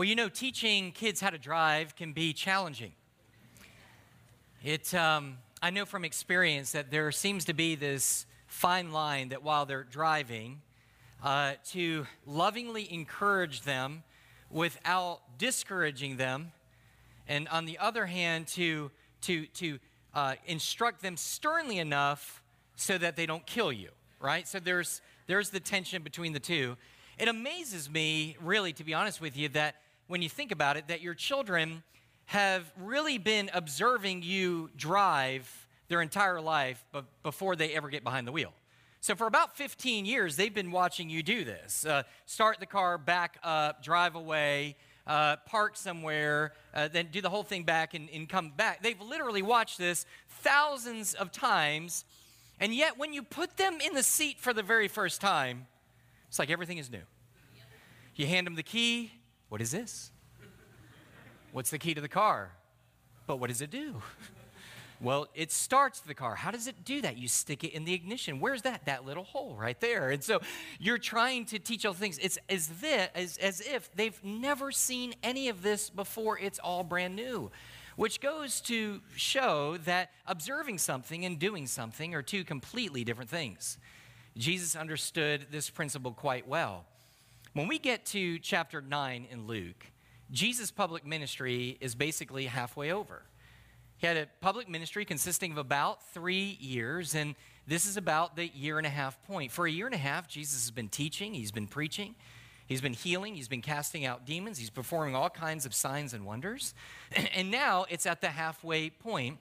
Well, you know, teaching kids how to drive can be challenging. It, um, I know from experience that there seems to be this fine line that while they're driving, uh, to lovingly encourage them without discouraging them, and on the other hand, to, to, to uh, instruct them sternly enough so that they don't kill you, right? So there's, there's the tension between the two. It amazes me, really, to be honest with you, that when you think about it, that your children have really been observing you drive their entire life but before they ever get behind the wheel. So, for about 15 years, they've been watching you do this uh, start the car, back up, drive away, uh, park somewhere, uh, then do the whole thing back and, and come back. They've literally watched this thousands of times. And yet, when you put them in the seat for the very first time, it's like everything is new. You hand them the key. What is this? What's the key to the car? But what does it do? Well, it starts the car. How does it do that? You stick it in the ignition. Where's that? That little hole right there. And so you're trying to teach all things. It's as, as, as if they've never seen any of this before. It's all brand new, which goes to show that observing something and doing something are two completely different things. Jesus understood this principle quite well. When we get to chapter 9 in Luke, Jesus' public ministry is basically halfway over. He had a public ministry consisting of about three years, and this is about the year and a half point. For a year and a half, Jesus has been teaching, he's been preaching, he's been healing, he's been casting out demons, he's performing all kinds of signs and wonders. And now it's at the halfway point.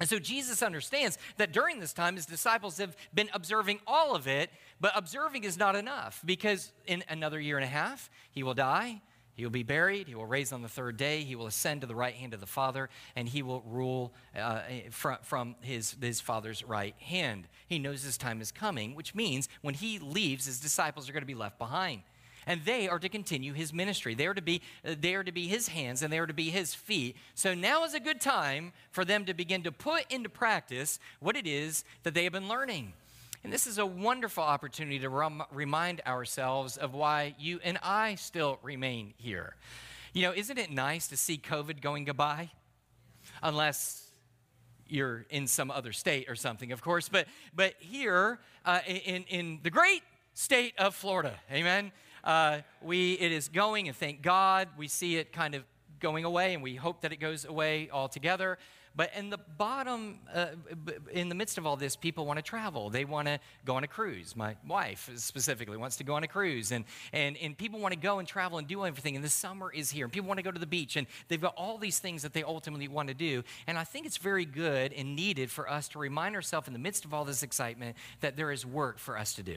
And so Jesus understands that during this time, his disciples have been observing all of it, but observing is not enough because in another year and a half, he will die, he will be buried. He will raise on the third day. He will ascend to the right hand of the Father, and he will rule uh, from, from his, his Father's right hand. He knows his time is coming, which means when he leaves, his disciples are going to be left behind. And they are to continue his ministry. They are to be, uh, they are to be his hands and they are to be his feet. So now is a good time for them to begin to put into practice what it is that they have been learning. And this is a wonderful opportunity to rem- remind ourselves of why you and I still remain here. You know, isn't it nice to see COVID going goodbye? Unless you're in some other state or something, of course. But, but here uh, in, in the great state of Florida, amen, uh, we, it is going, and thank God we see it kind of going away, and we hope that it goes away altogether. But in the bottom, uh, in the midst of all this, people want to travel. They want to go on a cruise. My wife specifically wants to go on a cruise. And, and, and people want to go and travel and do everything. And the summer is here. And people want to go to the beach. And they've got all these things that they ultimately want to do. And I think it's very good and needed for us to remind ourselves in the midst of all this excitement that there is work for us to do.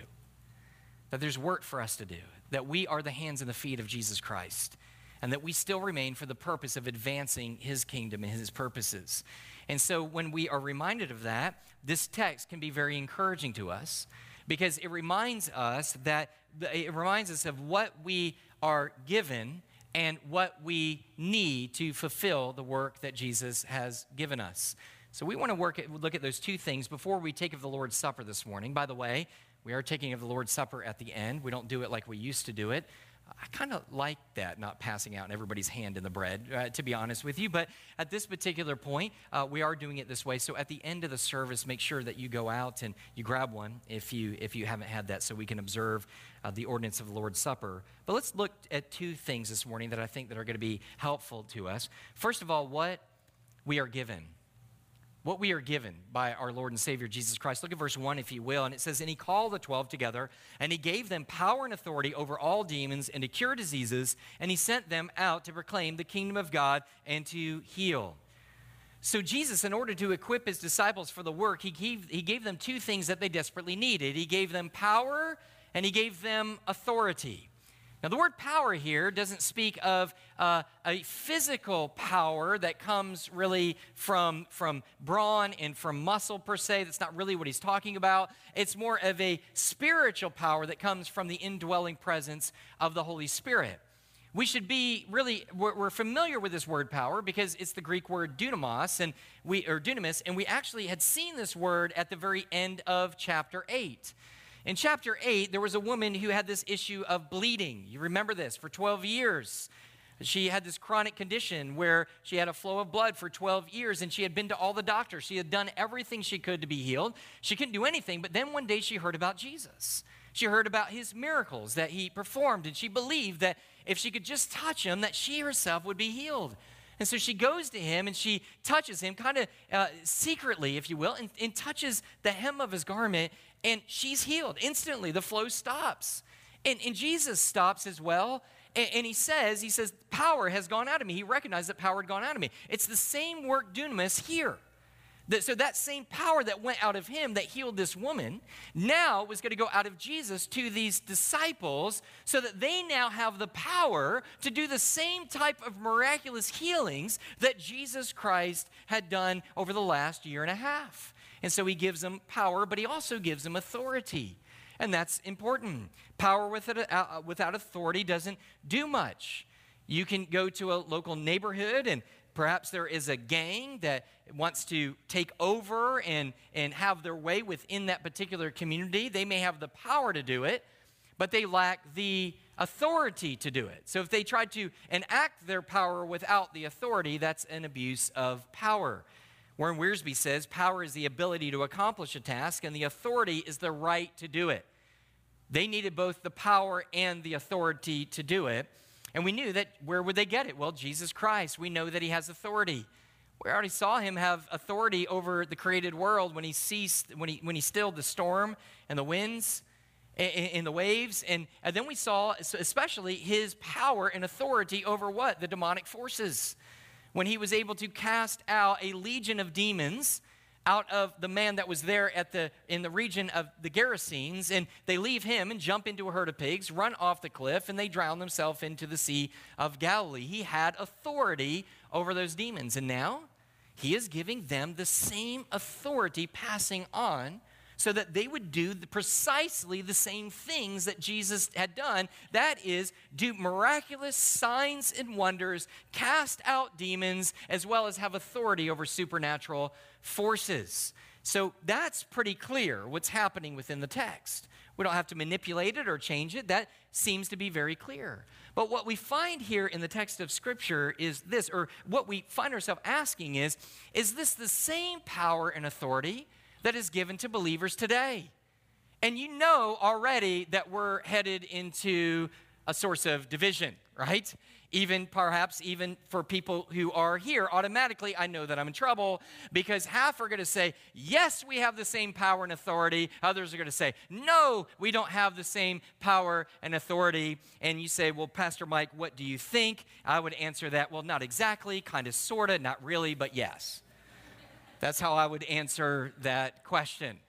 That there's work for us to do. That we are the hands and the feet of Jesus Christ and that we still remain for the purpose of advancing his kingdom and his purposes. And so when we are reminded of that, this text can be very encouraging to us because it reminds us that it reminds us of what we are given and what we need to fulfill the work that Jesus has given us. So we want to work at, look at those two things before we take of the Lord's Supper this morning. By the way, we are taking of the Lord's Supper at the end. We don't do it like we used to do it. I kind of like that, not passing out everybody's hand in the bread, uh, to be honest with you. But at this particular point, uh, we are doing it this way. So at the end of the service, make sure that you go out and you grab one if you if you haven't had that, so we can observe uh, the ordinance of the Lord's Supper. But let's look at two things this morning that I think that are going to be helpful to us. First of all, what we are given what we are given by our Lord and Savior Jesus Christ. Look at verse 1, if you will. And it says, And he called the 12 together, and he gave them power and authority over all demons and to cure diseases, and he sent them out to proclaim the kingdom of God and to heal. So, Jesus, in order to equip his disciples for the work, he gave, he gave them two things that they desperately needed. He gave them power and he gave them authority. Now, the word power here doesn't speak of uh, a physical power that comes really from, from brawn and from muscle per se. That's not really what he's talking about. It's more of a spiritual power that comes from the indwelling presence of the Holy Spirit. We should be really, we're, we're familiar with this word power because it's the Greek word dunamos, and we, or dunamis, and we actually had seen this word at the very end of chapter 8. In chapter 8, there was a woman who had this issue of bleeding. You remember this for 12 years. She had this chronic condition where she had a flow of blood for 12 years and she had been to all the doctors. She had done everything she could to be healed. She couldn't do anything, but then one day she heard about Jesus. She heard about his miracles that he performed and she believed that if she could just touch him that she herself would be healed. And so she goes to him and she touches him, kind of uh, secretly, if you will, and, and touches the hem of his garment, and she's healed. Instantly, the flow stops. And, and Jesus stops as well. And, and, he says, he says, power has gone out of me. He recognized that power had gone out of me. It's the same work dunamis here. That, so that same power that went out of him that healed this woman now was going to go out of Jesus to these disciples so that they now have the power to do the same type of miraculous healings that Jesus Christ had done over the last year and a half. And so he gives them power, but he also gives them authority. And that's important. Power without, uh, authority doesn't do much. You can go to a local neighborhood and Perhaps there is a gang that wants to take over and, and have their way within that particular community. They may have the power to do it, but they lack the authority to do it. So if they try to enact their power without the authority, that's an abuse of power. Warren Wiersbe says power is the ability to accomplish a task, and the authority is the right to do it. They needed both the power and the authority to do it. And we knew that where would they get it? Well, Jesus Christ. We know that he has authority. We already saw him have authority over the created world when he ceased, when he, when he stilled the storm and the winds and, the waves. And, and then we saw especially his power and authority over what? The demonic forces. When he was able to cast out a legion of demons out of the man that was there at the in the region of the Gerasenes, and they leave him and jump into a herd of pigs, run off the cliff, and they drown themselves into the Sea of Galilee. He had authority over those demons, and now he is giving them the same authority, passing on so that they would do the, precisely the same things that Jesus had done. That is, do miraculous signs and wonders, cast out demons, as well as have authority over supernatural forces. So that's pretty clear what's happening within the text. We don't have to manipulate it or change it. That seems to be very clear. But what we find here in the text of Scripture is this, or what we find ourselves asking is, is this the same power and authority that is given to believers today. And you know already that we're headed into a source of division, right? Even perhaps even for people who are here, automatically I know that I'm in trouble because half are going to say, yes, we have the same power and authority. Others are going to say, no, we don't have the same power and authority. And you say, well, Pastor Mike, what do you think? I would answer that, well, not exactly, kind of, sort of, not really, but yes. That's how I would answer that question.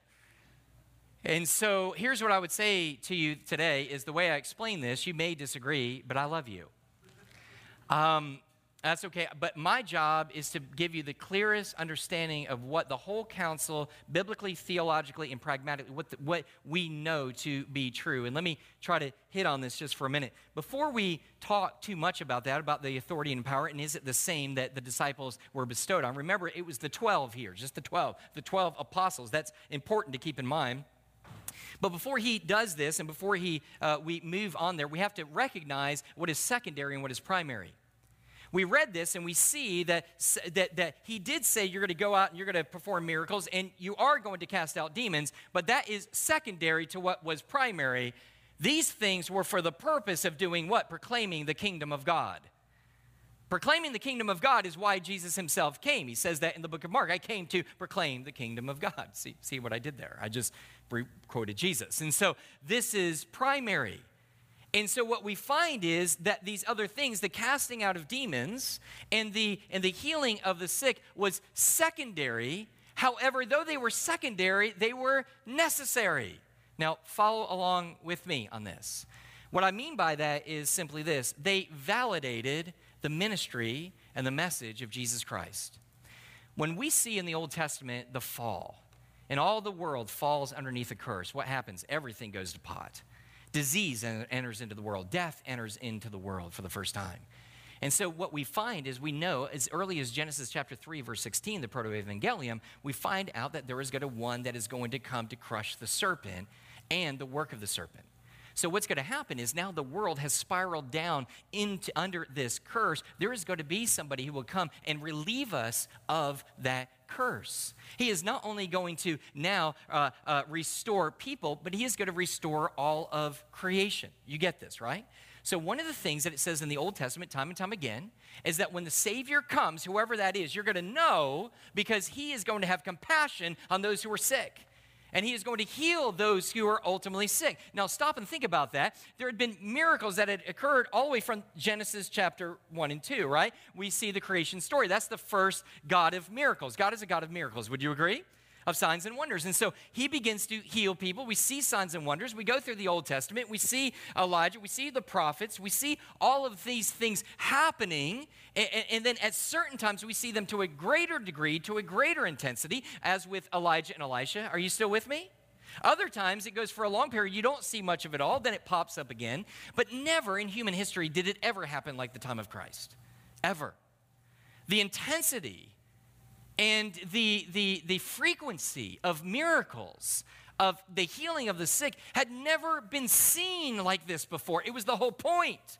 And so here's what I would say to you today is the way I explain this, you may disagree, but I love you. Um, that's okay. But my job is to give you the clearest understanding of what the whole counsel, biblically, theologically, and pragmatically, what, the, what we know to be true. And let me try to hit on this just for a minute. Before we talk too much about that, about the authority and power, and is it the same that the disciples were bestowed on? Remember, it was the 12 here, just the 12, the 12 apostles. That's important to keep in mind. But before he does this and before he, uh, we move on there, we have to recognize what is secondary and what is primary we read this and we see that, that, that he did say you're going to go out and you're going to perform miracles and you are going to cast out demons, but that is secondary to what was primary. These things were for the purpose of doing what? Proclaiming the kingdom of God. Proclaiming the kingdom of God is why Jesus himself came. He says that in the book of Mark. I came to proclaim the kingdom of God. See, see what I did there? I just quoted Jesus. And so this is primary. And so what we find is that these other things, the casting out of demons and the and the healing of the sick was secondary. However, though they were secondary, they were necessary. Now, follow along with me on this. What I mean by that is simply this they validated the ministry and the message of Jesus Christ. When we see in the Old Testament the fall, and all the world falls underneath a curse, what happens? Everything goes to pot. Disease enters into the world, death enters into the world for the first time. And so, what we find is we know as early as Genesis chapter 3, verse 16, the proto evangelium, we find out that there is going to one that is going to come to crush the serpent and the work of the serpent. So what's going to happen is now the world has spiraled down into under this curse. There is going to be somebody who will come and relieve us of that curse. He is not only going to now uh, uh, restore people, but he is going to restore all of creation. You get this, right? So, one of the things that it says in the Old Testament, time and time again, is that when the Savior comes, whoever that is, you're going to know because he is going to have compassion on those who are sick and he is going to heal those who are ultimately sick. Now, stop and think about that. There had been miracles that had occurred all the way from Genesis chapter 1 and 2, right? We see the creation story. That's the first God of miracles. God is a God of miracles. Would you agree? Of signs and wonders. And so he begins to heal people. We see signs and wonders. We go through the Old Testament. We see Elijah. We see the prophets. We see all of these things happening. And, and, then at certain times, we see them to a greater degree, to a greater intensity, as with Elijah and Elisha. Are you still with me? Other times it goes for a long period, you don't see much of it all, then it pops up again. But never in human history did it ever happen like the time of Christ. Ever. The intensity and the, the, the frequency of miracles, of the healing of the sick, had never been seen like this before. It was the whole point.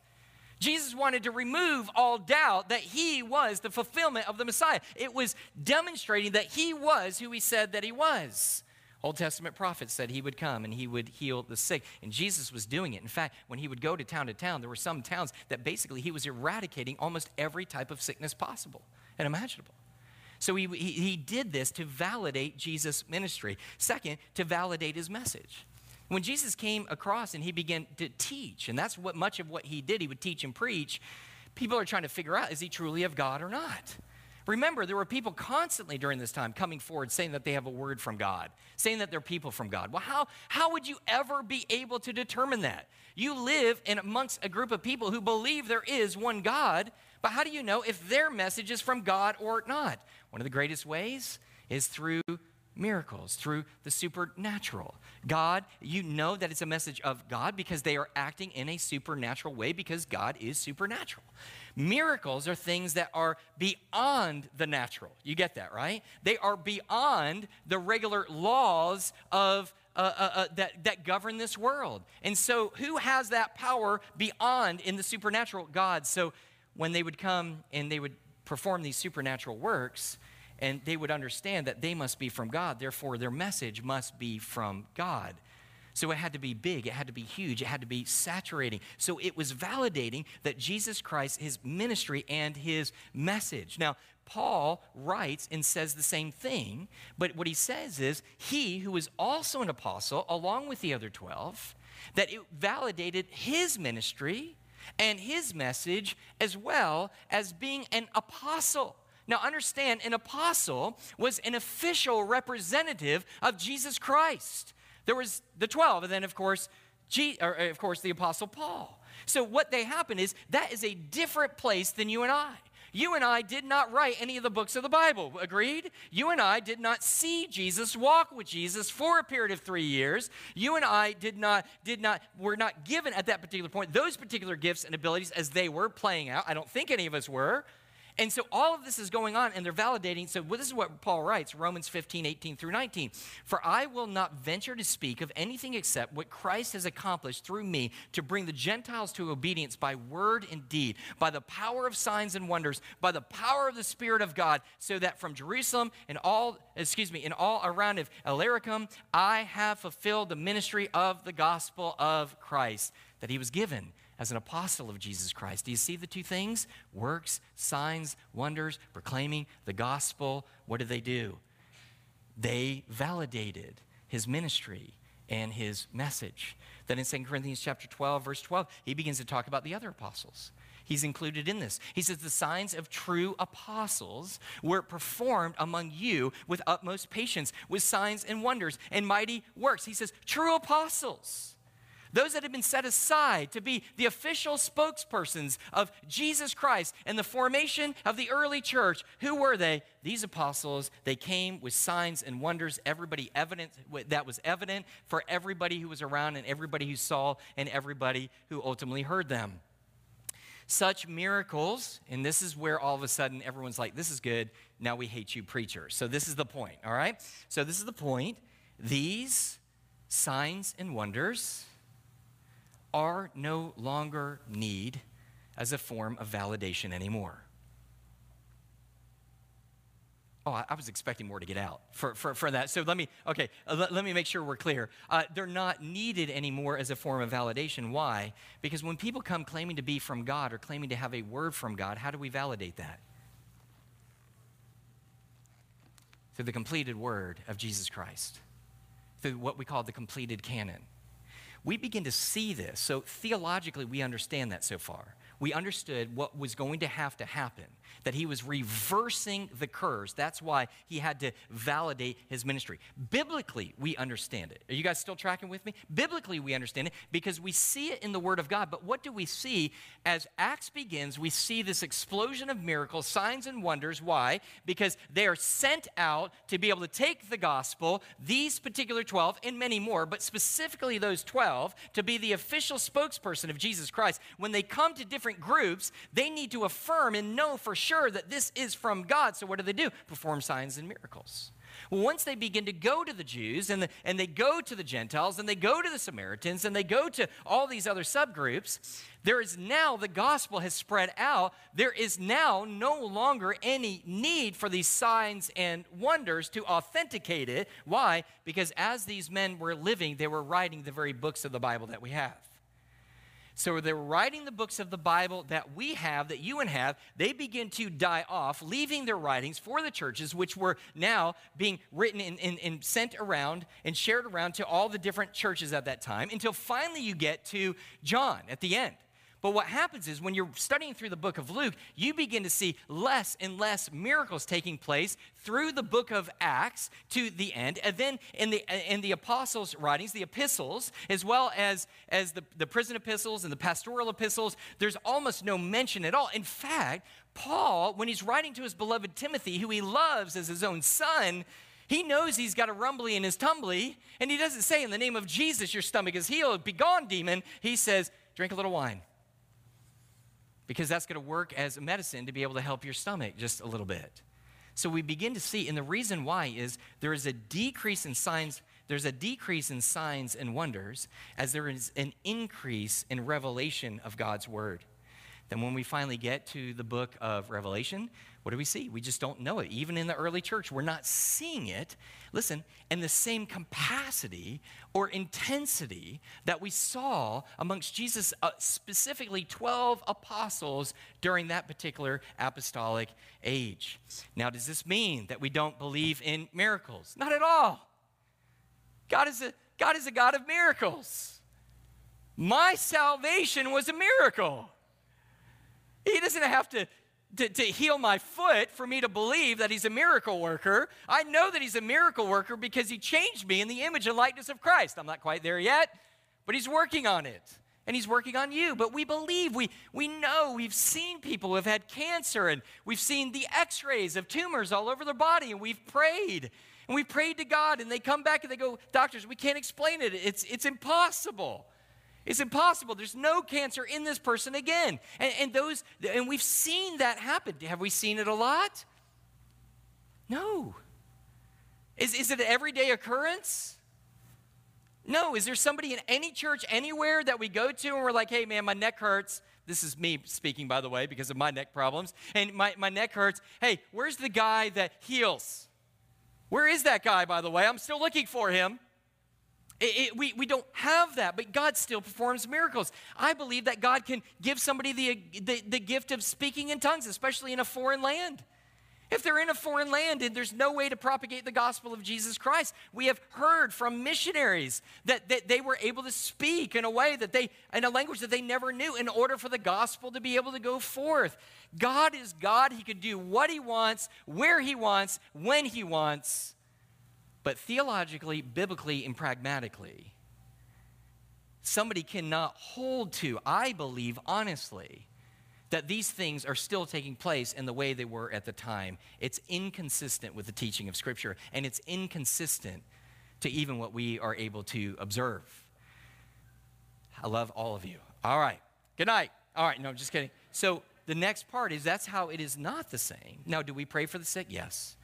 Jesus wanted to remove all doubt that he was the fulfillment of the Messiah. It was demonstrating that he was who he said that he was. Old Testament prophets said he would come and he would heal the sick. And Jesus was doing it. In fact, when he would go to town to town, there were some towns that basically he was eradicating almost every type of sickness possible and imaginable. So he, he, he did this to validate Jesus' ministry. Second, to validate his message. When Jesus came across and he began to teach, and that's what much of what he did, he would teach and preach, people are trying to figure out is he truly of God or not? Remember, there were people constantly during this time coming forward saying that they have a word from God, saying that they're people from God. Well, how, how would you ever be able to determine that? You live in amongst a group of people who believe there is one God, but how do you know if their message is from God or not? One of the greatest ways is through miracles, through the supernatural. God, you know that it's a message of God because they are acting in a supernatural way because God is supernatural. Miracles are things that are beyond the natural. You get that, right? They are beyond the regular laws of uh, uh, uh, that, that govern this world. And so, who has that power beyond in the supernatural? God. So, when they would come and they would perform these supernatural works, and they would understand that they must be from God, therefore, their message must be from God. So it had to be big, it had to be huge, it had to be saturating. So it was validating that Jesus Christ, his ministry, and his message. Now, Paul writes and says the same thing, but what he says is he, who is also an apostle, along with the other 12, that it validated his ministry and his message as well as being an apostle. Now, understand, an apostle was an official representative of Jesus Christ. There was the 12, and then, of course, G, or, of course, the apostle Paul. So, what they happen is that is a different place than you and I. You and I did not write any of the books of the Bible, agreed? You and I did not see Jesus walk with Jesus for a period of three years. You and I did not, did not, were not given at that particular point those particular gifts and abilities as they were playing out. I don't think any of us were. And so all of this is going on, and they're validating. So this is what Paul writes Romans 15, 18 through 19. For I will not venture to speak of anything except what Christ has accomplished through me to bring the Gentiles to obedience by word and deed, by the power of signs and wonders, by the power of the Spirit of God, so that from Jerusalem and all, excuse me, and all around of Illyricum, I have fulfilled the ministry of the gospel of Christ that he was given as an apostle of Jesus Christ. Do you see the two things? Works, signs, wonders, proclaiming the gospel. What did they do? They validated his ministry and his message. Then in 2 Corinthians chapter 12, verse 12, he begins to talk about the other apostles. He's included in this. He says, The signs of true apostles were performed among you with utmost patience, with signs and wonders and mighty works. He says, True apostles those that had been set aside to be the official spokespersons of Jesus Christ and the formation of the early church. Who were they? These apostles, they came with signs and wonders, everybody evident that was evident for everybody who was around and everybody who saw and everybody who ultimately heard them. Such miracles, and this is where all of a sudden everyone's like, this is good, now we hate you, preacher. So this is the point, all right? So this is the point. These signs and wonders are no longer need as a form of validation anymore. Oh, I, was expecting more to get out for, for, for that. So let me, okay, uh, let, let, me make sure we're clear. Uh, they're not needed anymore as a form of validation. Why? Because when people come claiming to be from God or claiming to have a word from God, how do we validate that? Through the completed word of Jesus Christ, through what we call the completed canon. We begin to see this. So theologically, we understand that so far we understood what was going to have to happen, that he was reversing the curse. That's why he had to validate his ministry. Biblically, we understand it. Are you guys still tracking with me? Biblically, we understand it because we see it in the Word of God. But what do we see as Acts begins? We see this explosion of miracles, signs, and wonders. Why? Because they are sent out to be able to take the gospel, these particular 12, and many more, but specifically those 12, to be the official spokesperson of Jesus Christ. When they come to different groups, they need to affirm and know for sure that this is from God. So, what do they do? Perform signs and miracles. Well, once they begin to go to the Jews and, the, and they go to the Gentiles and they go to the Samaritans and they go to all these other subgroups, there is now the gospel has spread out. There is now no longer any need for these signs and wonders to authenticate it. Why? Because as these men were living, they were writing the very books of the Bible that we have. So they're writing the books of the Bible that we have, that you and have. They begin to die off, leaving their writings for the churches, which were now being written and, and, and sent around and shared around to all the different churches at that time, until finally you get to John at the end. But what happens is when you're studying through the book of Luke, you begin to see less and less miracles taking place through the book of Acts to the end. And then in the, in the apostles' writings, the epistles, as well as, as the, the prison epistles and the pastoral epistles, there's almost no mention at all. In fact, Paul, when he's writing to his beloved Timothy, who he loves as his own son, he knows he's got a rumbly in his tumbly, and he doesn't say, In the name of Jesus, your stomach is healed. Be gone, demon. He says, Drink a little wine because that's going to work as a medicine to be able to help your stomach just a little bit. So we begin to see, and the reason why is there is a decrease in signs, there's a decrease in signs and wonders as there is an increase in revelation of God's word. Then when we finally get to the book of Revelation, what do we see? We just don't know it. Even in the early church, we're not seeing it, listen, in the same capacity or intensity that we saw amongst Jesus, uh, specifically 12 apostles during that particular apostolic age. Now, does this mean that we don't believe in miracles? Not at all. God is a, God is a God of miracles. My salvation was a miracle. He doesn't have to to, to heal my foot for me to believe that he's a miracle worker. I know that he's a miracle worker because he changed me in the image and likeness of Christ. I'm not quite there yet, but he's working on it. And he's working on you. But we believe, we, we know, we've seen people who have had cancer, and we've seen the x rays of tumors all over their body, and we've prayed. And we prayed to God, and they come back and they go, Doctors, we can't explain it. It's, it's impossible. It's impossible. There's no cancer in this person again. And, and, those, and we've seen that happen. Have we seen it a lot? No. Is, is it an everyday occurrence? No. Is there somebody in any church anywhere that we go to and we're like, hey, man, my neck hurts? This is me speaking, by the way, because of my neck problems. And my, my neck hurts. Hey, where's the guy that heals? Where is that guy, by the way? I'm still looking for him. It, it, we, we don't have that, but God still performs miracles. I believe that God can give somebody the, the, the gift of speaking in tongues, especially in a foreign land. If they're in a foreign land and there's no way to propagate the gospel of Jesus Christ, we have heard from missionaries that, that they were able to speak in a way that they, in a language that they never knew in order for the gospel to be able to go forth. God is God. He can do what He wants, where He wants, when He wants. But theologically, biblically, and pragmatically, somebody cannot hold to, I believe honestly, that these things are still taking place in the way they were at the time. It's inconsistent with the teaching of Scripture, and it's inconsistent to even what we are able to observe. I love all of you. All right. Good night. All right. No, I'm just kidding. So the next part is that's how it is not the same. Now, do we pray for the sick? Yes.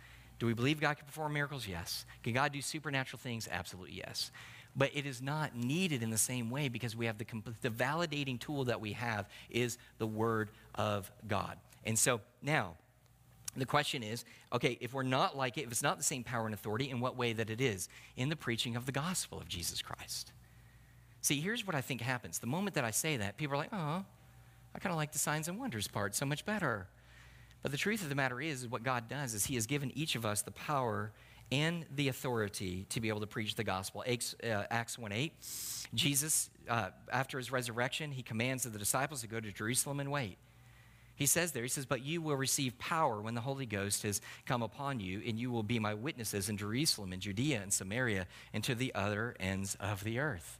Do we believe God can perform miracles? Yes. Can God do supernatural things? Absolutely yes. but it is not needed in the same way because we have the, the validating tool that we have is the Word of God. And so now, the question is okay, if we're not like it, if it's not the same power and authority, in what way that it is? In the preaching of the gospel of Jesus Christ. See, here's what I think happens. The moment that I say that, people are like, oh, I kind of like the signs and wonders part so much better. But the truth of the matter is, what God does is He has given each of us the power and the authority to be able to preach the gospel. Acts, uh, Acts 1 8, Jesus, uh, after his resurrection, he commands the disciples to go to Jerusalem and wait. He says there, he says, But you will receive power when the Holy Ghost has come upon you, and you will be my witnesses in Jerusalem and Judea and Samaria and to the other ends of the earth.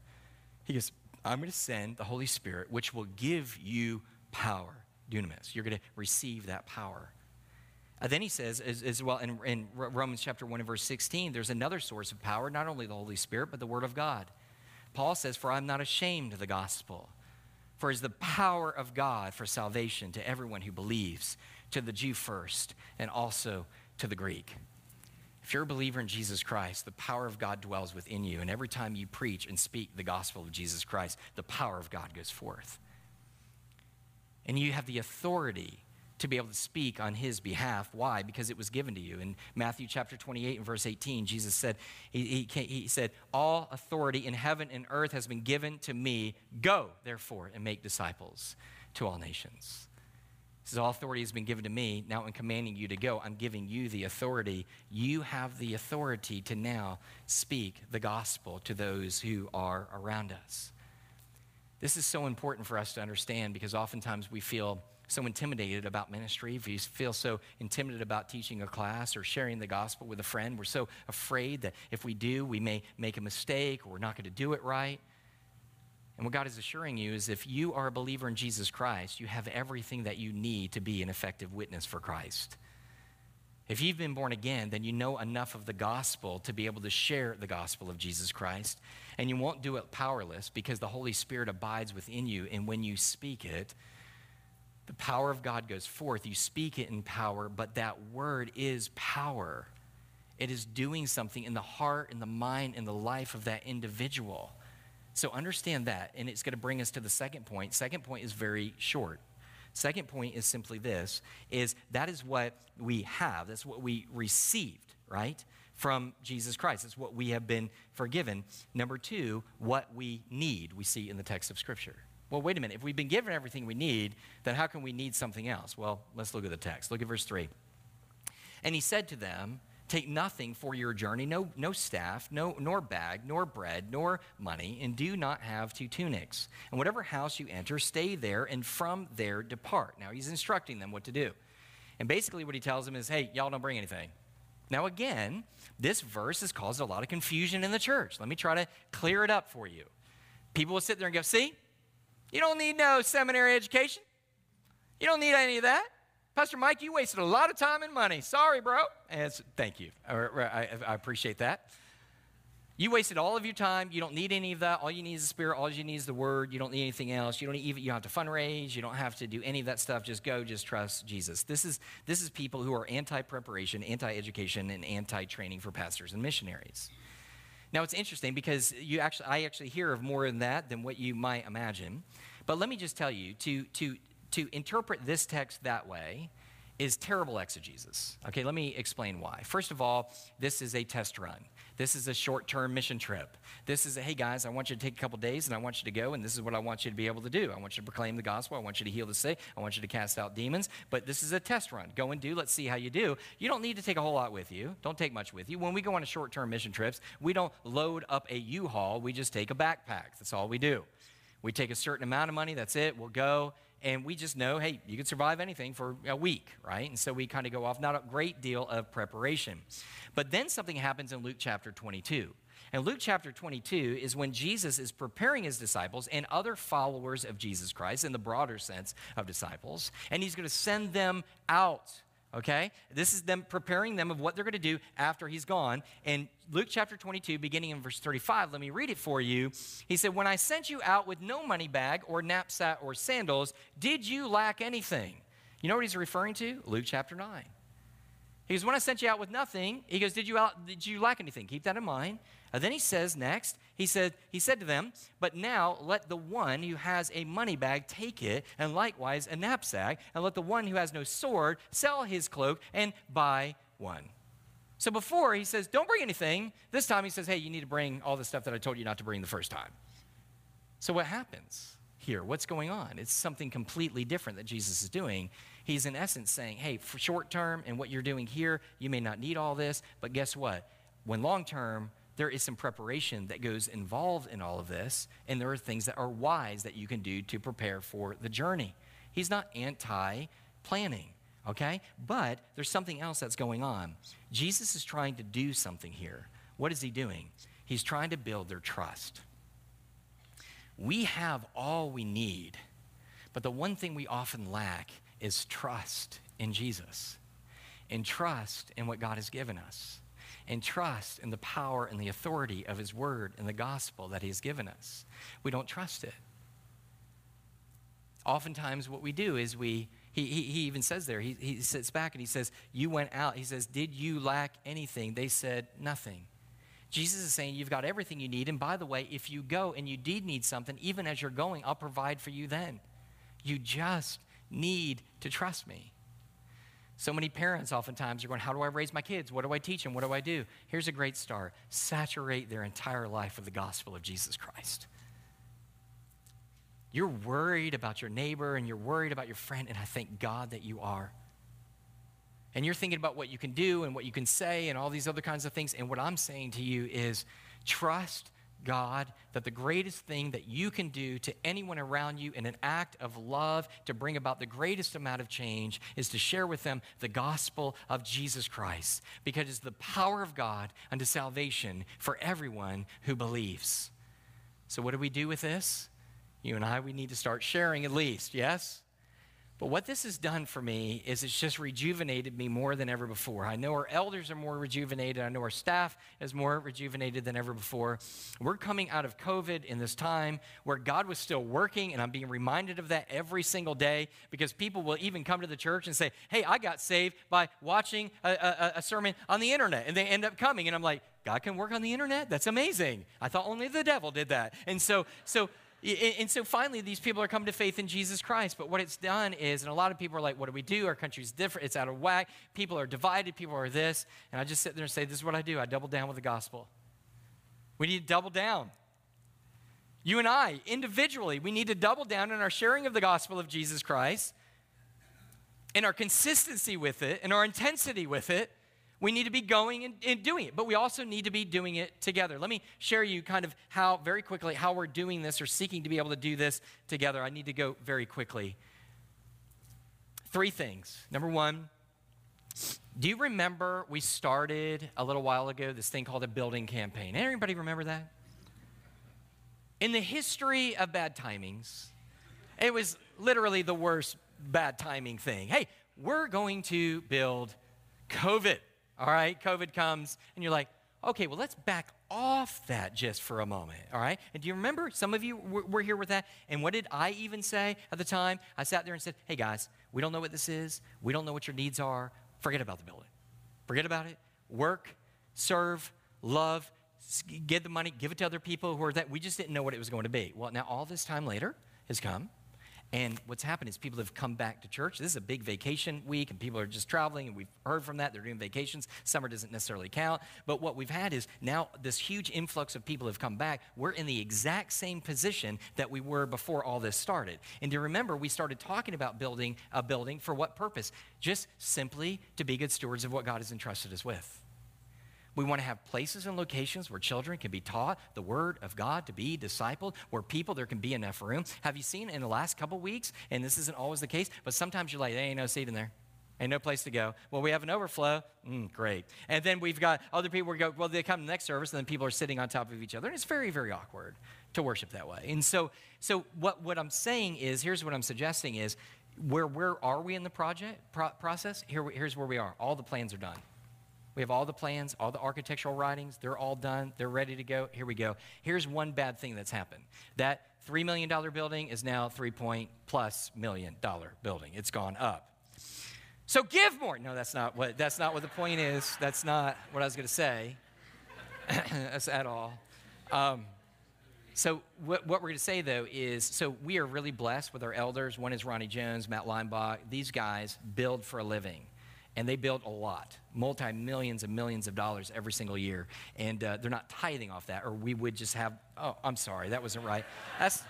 He goes, I'm going to send the Holy Spirit, which will give you power, dunamis. You're going to receive that power. Uh, then he says, as, as well in, in, Romans chapter 1 and verse 16, there's another source of power, not only the Holy Spirit, but the Word of God. Paul says, For I'm not ashamed of the gospel, for it is the power of God for salvation to everyone who believes, to the Jew first, and also to the Greek. If you're a believer in Jesus Christ, the power of God dwells within you. And every time you preach and speak the gospel of Jesus Christ, the power of God goes forth. And you have the authority to be able to speak on his behalf. Why? Because it was given to you. In Matthew chapter 28 and verse 18, Jesus said, he, he, he, said, All authority in heaven and earth has been given to me. Go, therefore, and make disciples to all nations. He says, All authority has been given to me. Now, in commanding you to go, I'm giving you the authority. You have the authority to now speak the gospel to those who are around us. This is so important for us to understand because oftentimes we feel so intimidated about ministry, you feel so intimidated about teaching a class or sharing the gospel with a friend, we're so afraid that if we do, we may make a mistake or we're not going to do it right. And what God is assuring you is if you are a believer in Jesus Christ, you have everything that you need to be an effective witness for Christ. If you've been born again, then you know enough of the gospel to be able to share the gospel of Jesus Christ. And you won't do it powerless because the Holy Spirit abides within you. And when you speak it, the power of God goes forth. You speak it in power, but that word is power. It is doing something in the heart, in the mind, in the life of that individual. So understand that, and it's going to bring us to the second point. Second point is very short. Second point is simply this is that is what we have. That's what we received, right? From Jesus Christ. That's what we have been forgiven. Number 2, what we need. We see in the text of scripture. Well, wait a minute. If we've been given everything we need, then how can we need something else? Well, let's look at the text. Look at verse 3. And he said to them, Take nothing for your journey, no, no staff, no, nor bag, nor bread, nor money, and do not have two tunics. And whatever house you enter, stay there, and from there depart. Now, he's instructing them what to do. And basically, what he tells them is, hey, y'all don't bring anything. Now, again, this verse has caused a lot of confusion in the church. Let me try to clear it up for you. People will sit there and go, see, you don't need no seminary education. You don't need any of that. Pastor Mike, you wasted a lot of time and money. Sorry, bro. And thank you. I, I, appreciate that. You wasted all of your time. You don't need any of that. All you need is the Spirit. All you need is the Word. You don't need anything else. You don't even. You don't have to fundraise. You don't have to do any of that stuff. Just go. Just trust Jesus. This is this is people who are anti-preparation, anti-education, and anti-training for pastors and missionaries. Now it's interesting because you actually, I actually hear of more than that than what you might imagine. But let me just tell you to to to interpret this text that way is terrible exegesis. Okay, let me explain why. First of all, this is a test run. This is a short term mission trip. This is a, hey guys, I want you to take a couple days and I want you to go, and this is what I want you to be able to do. I want you to proclaim the gospel. I want you to heal the sick. I want you to cast out demons. But this is a test run. Go and do. Let's see how you do. You don't need to take a whole lot with you. Don't take much with you. When we go on a short term mission trips, we don't load up a U haul. We just take a backpack. That's all we do. We take a certain amount of money. That's it. We'll go and we just know, hey, you can survive anything for a week, right? And so we kind of go off, not a great deal of preparation. But then something happens in Luke chapter 22. And Luke chapter 22 is when Jesus is preparing his disciples and other followers of Jesus Christ, in the broader sense of disciples, and he's going to send them out okay? This is them preparing them of what they're going to do after he's gone. And Luke chapter 22, beginning in verse 35, let me read it for you. He said, When I sent you out with no money bag or knapsack or sandals, did you lack anything? You know what he's referring to? Luke chapter 9. He goes, When I sent you out with nothing, he goes, Did you, out, did you lack anything? Keep that in mind. And then he says next, he said, he said to them, But now let the one who has a money bag take it, and likewise a knapsack, and let the one who has no sword sell his cloak and buy one. So before he says, Don't bring anything. This time he says, Hey, you need to bring all the stuff that I told you not to bring the first time. So what happens here? What's going on? It's something completely different that Jesus is doing. He's in essence saying, Hey, for short term and what you're doing here, you may not need all this, but guess what? When long term, there is some preparation that goes involved in all of this, and there are things that are wise that you can do to prepare for the journey. He's not anti planning, okay? But there's something else that's going on. Jesus is trying to do something here. What is he doing? He's trying to build their trust. We have all we need, but the one thing we often lack is trust in Jesus and trust in what God has given us and trust in the power and the authority of His Word and the gospel that He has given us. We don't trust it. Oftentimes, what we do is we, he, he, he even says there, he, he sits back and he says, You went out. He says, Did you lack anything? They said, Nothing. Jesus is saying, You've got everything you need. And by the way, if you go and you did need something, even as you're going, I'll provide for you then. You just need to trust me. So many parents oftentimes are going, How do I raise my kids? What do I teach them? What do I do? Here's a great start saturate their entire life with the gospel of Jesus Christ. You're worried about your neighbor and you're worried about your friend, and I thank God that you are. And you're thinking about what you can do and what you can say and all these other kinds of things. And what I'm saying to you is trust God, that the greatest thing that you can do to anyone around you in an act of love to bring about the greatest amount of change is to share with them the gospel of Jesus Christ, because it's the power of God unto salvation for everyone who believes. So, what do we do with this? You and I, we need to start sharing at least, yes? But what this has done for me is it's just rejuvenated me more than ever before. I know our elders are more rejuvenated. I know our staff is more rejuvenated than ever before. We're coming out of COVID in this time where God was still working, and I'm being reminded of that every single day because people will even come to the church and say, Hey, I got saved by watching a, a, a sermon on the internet. And they end up coming, and I'm like, God can work on the internet? That's amazing. I thought only the devil did that. And so, so, and so finally, these people are coming to faith in Jesus Christ. But what it's done is, and a lot of people are like, what do we do? Our country's different. It's out of whack. People are divided. People are this. And I just sit there and say, this is what I do. I double down with the gospel. We need to double down. You and I, individually, we need to double down in our sharing of the gospel of Jesus Christ, in our consistency with it, in our intensity with it, we need to be going and, and, doing it, but we also need to be doing it together. Let me share you kind of how, very quickly, how we're doing this or seeking to be able to do this together. I need to go very quickly. Three things. Number one, do you remember we started a little while ago this thing called a building campaign? Anybody remember that? In the history of bad timings, it was literally the worst bad timing thing. Hey, we're going to build COVID. All right, COVID comes, and you're like, okay, well, let's back off that just for a moment, all right? And do you remember? Some of you were, were, here with that. And what did I even say at the time? I sat there and said, hey, guys, we don't know what this is. We don't know what your needs are. Forget about the building. Forget about it. Work, serve, love, get the money, give it to other people who are that. We just didn't know what it was going to be. Well, now all this time later has come. And what's happened is people have come back to church. This is a big vacation week, and people are just traveling, and we've heard from that. They're doing vacations. Summer doesn't necessarily count. But what we've had is now this huge influx of people have come back. We're in the exact same position that we were before all this started. And to remember, we started talking about building a building for what purpose? Just simply to be good stewards of what God has entrusted us with. We want to have places and locations where children can be taught the Word of God to be discipled, where people, there can be enough room. Have you seen in the last couple weeks, and this isn't always the case, but sometimes you're like, there ain't no seat in there. Ain't no place to go. Well, we have an overflow. Mm, great. And then we've got other people who go, well, they come to the next service, and then people are sitting on top of each other. And it's very, very awkward to worship that way. And so, so what, what I'm saying is, here's what I'm suggesting is, where, where are we in the project pro- process? Here, here's where we are. All the plans are done. We have all the plans, all the architectural writings. They're all done. They're ready to go. Here we go. Here's one bad thing that's happened. That $3 million building is now 3 point plus million dollar building. It's gone up. So give more. No, that's not what that's not what the point is. That's not what I was going to say. that's at all. Um, so what, what we're going to say though is, so we are really blessed with our elders. One is Ronnie Jones, Matt Leinbach. These guys build for a living and they build a lot, multi millions and millions of dollars every single year. And uh, they're not tithing off that, or we would just have, oh, I'm sorry, that wasn't right. That's,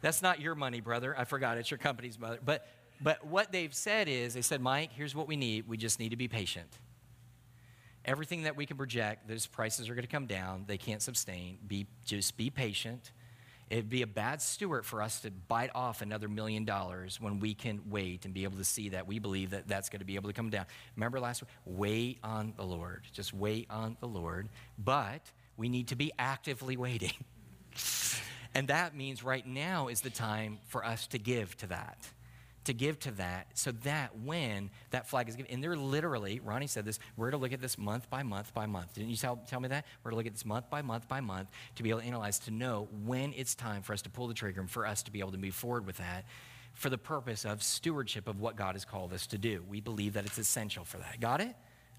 that's not your money, brother. I forgot, it's your company's money. But, but what they've said is, they said, Mike, here's what we need. We just need to be patient. Everything that we can project, those prices are going to come down. They can't sustain. Be, just be patient It'd be a bad steward for us to bite off another million dollars when we can wait and be able to see that we believe that that's going to be able to come down. Remember last week? Wait on the Lord. Just wait on the Lord. But we need to be actively waiting. and that means right now is the time for us to give to that to give to that so that when that flag is given, and they're literally, Ronnie said this, we're to look at this month by month by month. Didn't you tell, tell me that? We're to look at this month by month by month to be able to analyze, to know when it's time for us to pull the trigger and for us to be able to move forward with that for the purpose of stewardship of what God has called us to do. We believe that it's essential for that. Got it?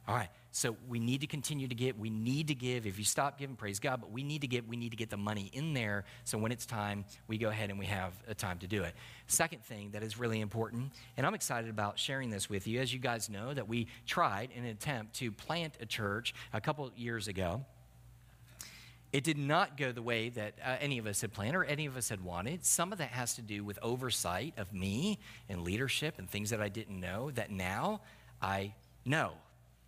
All right. So we need to continue to give. We need to give. If you stop giving, praise God, but we need to give. We need to get the money in there so when it's time, we go ahead and we have a time to do it. Second thing that is really important, and I'm excited about sharing this with you. As you guys know, that we tried in an attempt to plant a church a couple years ago. It did not go the way that uh, any of us had planned or any of us had wanted. Some of that has to do with oversight of me and leadership and things that I didn't know that now I know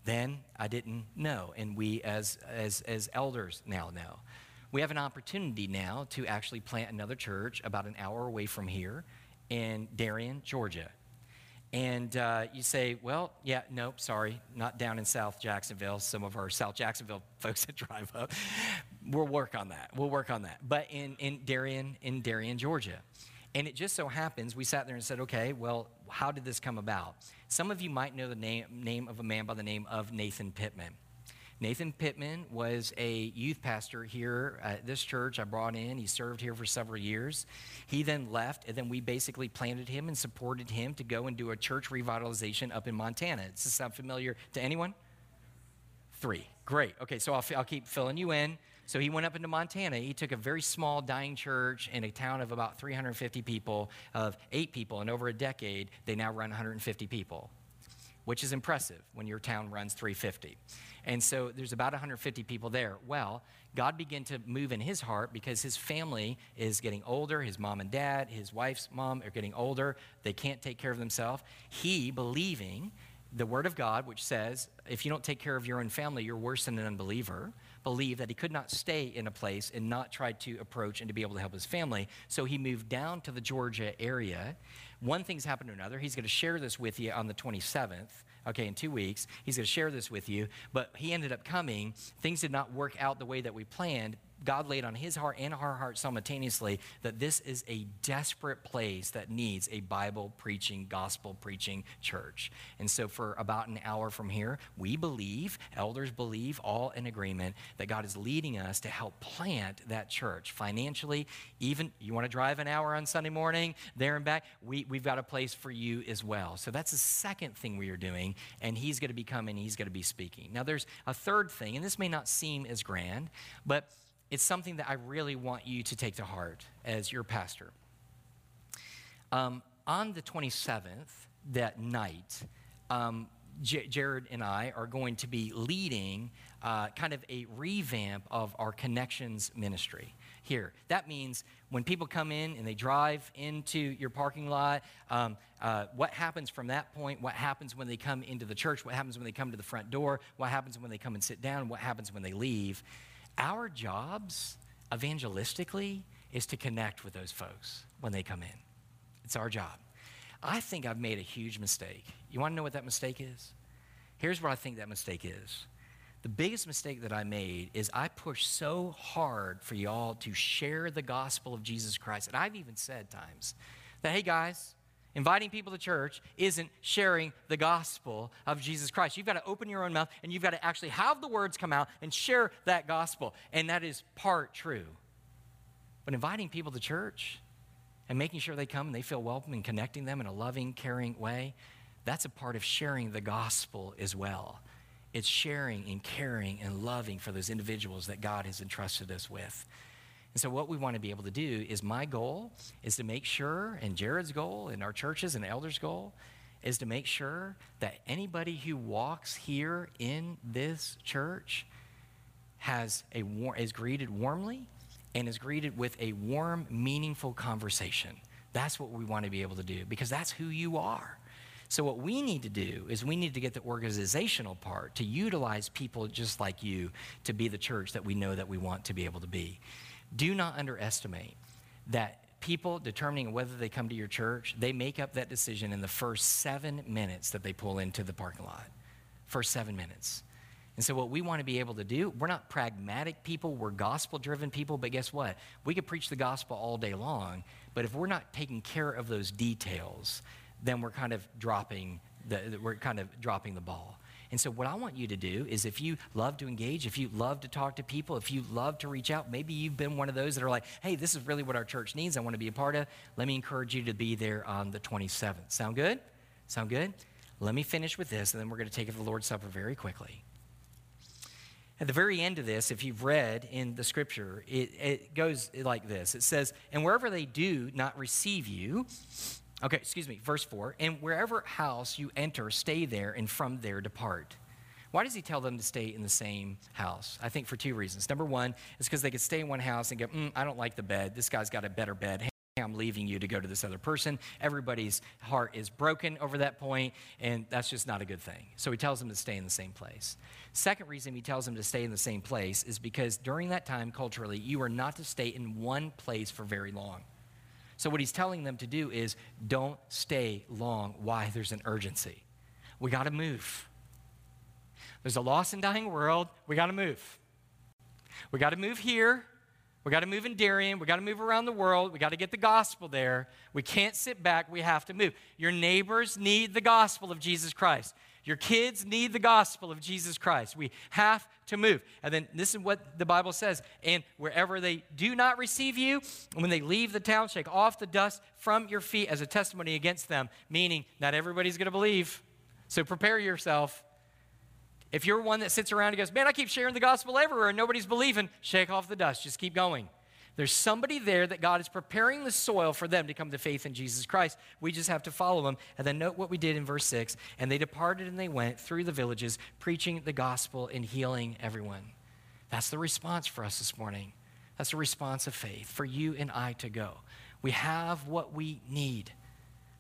then I didn't know, and we as, as, as elders now know. We have an opportunity now to actually plant another church about an hour away from here in Darien, Georgia. And uh, you say, well, yeah, nope, sorry, not down in South Jacksonville. Some of our South Jacksonville folks that drive up. We'll work on that. We'll work on that. But in, in Darien, in Darien, Georgia. And it just so happens, we sat there and said, okay, well, how did this come about? Some of you might know the name, name of a man by the name of Nathan Pittman. Nathan Pittman was a youth pastor here at this church I brought in. He served here for several years. He then left, and then we basically planted him and supported him to go and do a church revitalization up in Montana. Does this sound familiar to anyone? Three. Great. Okay, so I'll, I'll keep filling you in. So he went up into Montana. He took a very small dying church in a town of about 350 people, of eight people, and over a decade, they now run 150 people, which is impressive when your town runs 350. And so there's about 150 people there. Well, God began to move in his heart because his family is getting older. His mom and dad, his wife's mom are getting older. They can't take care of themselves. He, believing the word of God, which says, if you don't take care of your own family, you're worse than an unbeliever believed that he could not stay in a place and not try to approach and to be able to help his family. So he moved down to the Georgia area. One thing's happened to another. He's going to share this with you on the 27th, okay, in two weeks. He's going to share this with you. But he ended up coming. Things did not work out the way that we planned, God laid on his heart and our heart simultaneously that this is a desperate place that needs a Bible preaching, gospel preaching church. And so, for about an hour from here, we believe, elders believe, all in agreement, that God is leading us to help plant that church financially. Even you want to drive an hour on Sunday morning, there and back, we, we've got a place for you as well. So, that's the second thing we are doing, and he's going to be coming, he's going to be speaking. Now, there's a third thing, and this may not seem as grand, but it's something that I really want you to take to heart as your pastor. Um, on the 27th, that night, um, J- Jared and I are going to be leading uh, kind of a revamp of our connections ministry here. That means when people come in and they drive into your parking lot, um, uh, what happens from that point, what happens when they come into the church, what happens when they come to the front door, what happens when they come and sit down, what happens when they leave. Our jobs evangelistically is to connect with those folks when they come in. It's our job. I think I've made a huge mistake. You want to know what that mistake is? Here's what I think that mistake is. The biggest mistake that I made is I pushed so hard for y'all to share the gospel of Jesus Christ. And I've even said times that, hey guys, Inviting people to church isn't sharing the gospel of Jesus Christ. You've got to open your own mouth and you've got to actually have the words come out and share that gospel. And that is part true. But inviting people to church and making sure they come and they feel welcome and connecting them in a loving, caring way, that's a part of sharing the gospel as well. It's sharing and caring and loving for those individuals that God has entrusted us with. And so, what we want to be able to do is my goal is to make sure, and Jared's goal, and our churches and elders' goal, is to make sure that anybody who walks here in this church has a war- is greeted warmly and is greeted with a warm, meaningful conversation. That's what we want to be able to do because that's who you are. So, what we need to do is we need to get the organizational part to utilize people just like you to be the church that we know that we want to be able to be. Do not underestimate that people determining whether they come to your church, they make up that decision in the first seven minutes that they pull into the parking lot. First seven minutes. And so, what we want to be able to do, we're not pragmatic people, we're gospel driven people, but guess what? We could preach the gospel all day long, but if we're not taking care of those details, then we're kind of dropping the, we're kind of dropping the ball. And so, what I want you to do is if you love to engage, if you love to talk to people, if you love to reach out, maybe you've been one of those that are like, hey, this is really what our church needs. I want to be a part of. Let me encourage you to be there on the 27th. Sound good? Sound good? Let me finish with this, and then we're going to take the Lord's Supper very quickly. At the very end of this, if you've read in the scripture, it, it goes like this it says, And wherever they do not receive you, Okay, excuse me, verse 4. And wherever house you enter, stay there, and from there depart. Why does he tell them to stay in the same house? I think for two reasons. Number one is because they could stay in one house and go, mm, I don't like the bed. This guy's got a better bed. Hey, I'm leaving you to go to this other person. Everybody's heart is broken over that point, and that's just not a good thing. So he tells them to stay in the same place. Second reason he tells them to stay in the same place is because during that time, culturally, you are not to stay in one place for very long. So, what he's telling them to do is don't stay long. Why? There's an urgency. We got to move. There's a lost and dying world. We got to move. We got to move here. We got to move in Darien. We got to move around the world. We got to get the gospel there. We can't sit back. We have to move. Your neighbors need the gospel of Jesus Christ. Your kids need the gospel of Jesus Christ. We have to move. And then this is what the Bible says. And wherever they do not receive you, when they leave the town, shake off the dust from your feet as a testimony against them, meaning not everybody's going to believe. So prepare yourself. If you're one that sits around and goes, Man, I keep sharing the gospel everywhere and nobody's believing, shake off the dust. Just keep going. There's somebody there that God is preparing the soil for them to come to faith in Jesus Christ. We just have to follow them. And then note what we did in verse 6. And they departed and they went through the villages, preaching the gospel and healing everyone. That's the response for us this morning. That's the response of faith for you and I to go. We have what we need.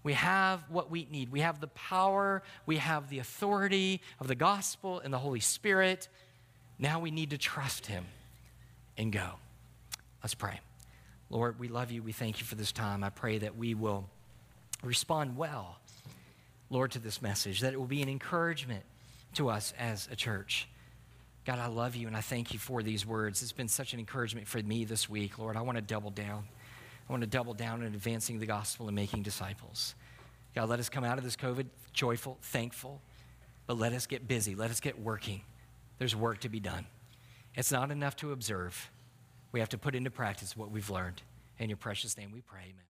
We have what we need. We have the power, we have the authority of the gospel and the Holy Spirit. Now we need to trust Him and go. Let's pray. Lord, we love you. We thank you for this time. I pray that we will respond well, Lord, to this message, that it will be an encouragement to us as a church. God, I love you and I thank you for these words. It's been such an encouragement for me this week, Lord. I want to double down. I want to double down in advancing the gospel and making disciples. God, let us come out of this COVID joyful, thankful, but let us get busy. Let us get working. There's work to be done. It's not enough to observe. We have to put into practice what we've learned. In your precious name we pray, amen.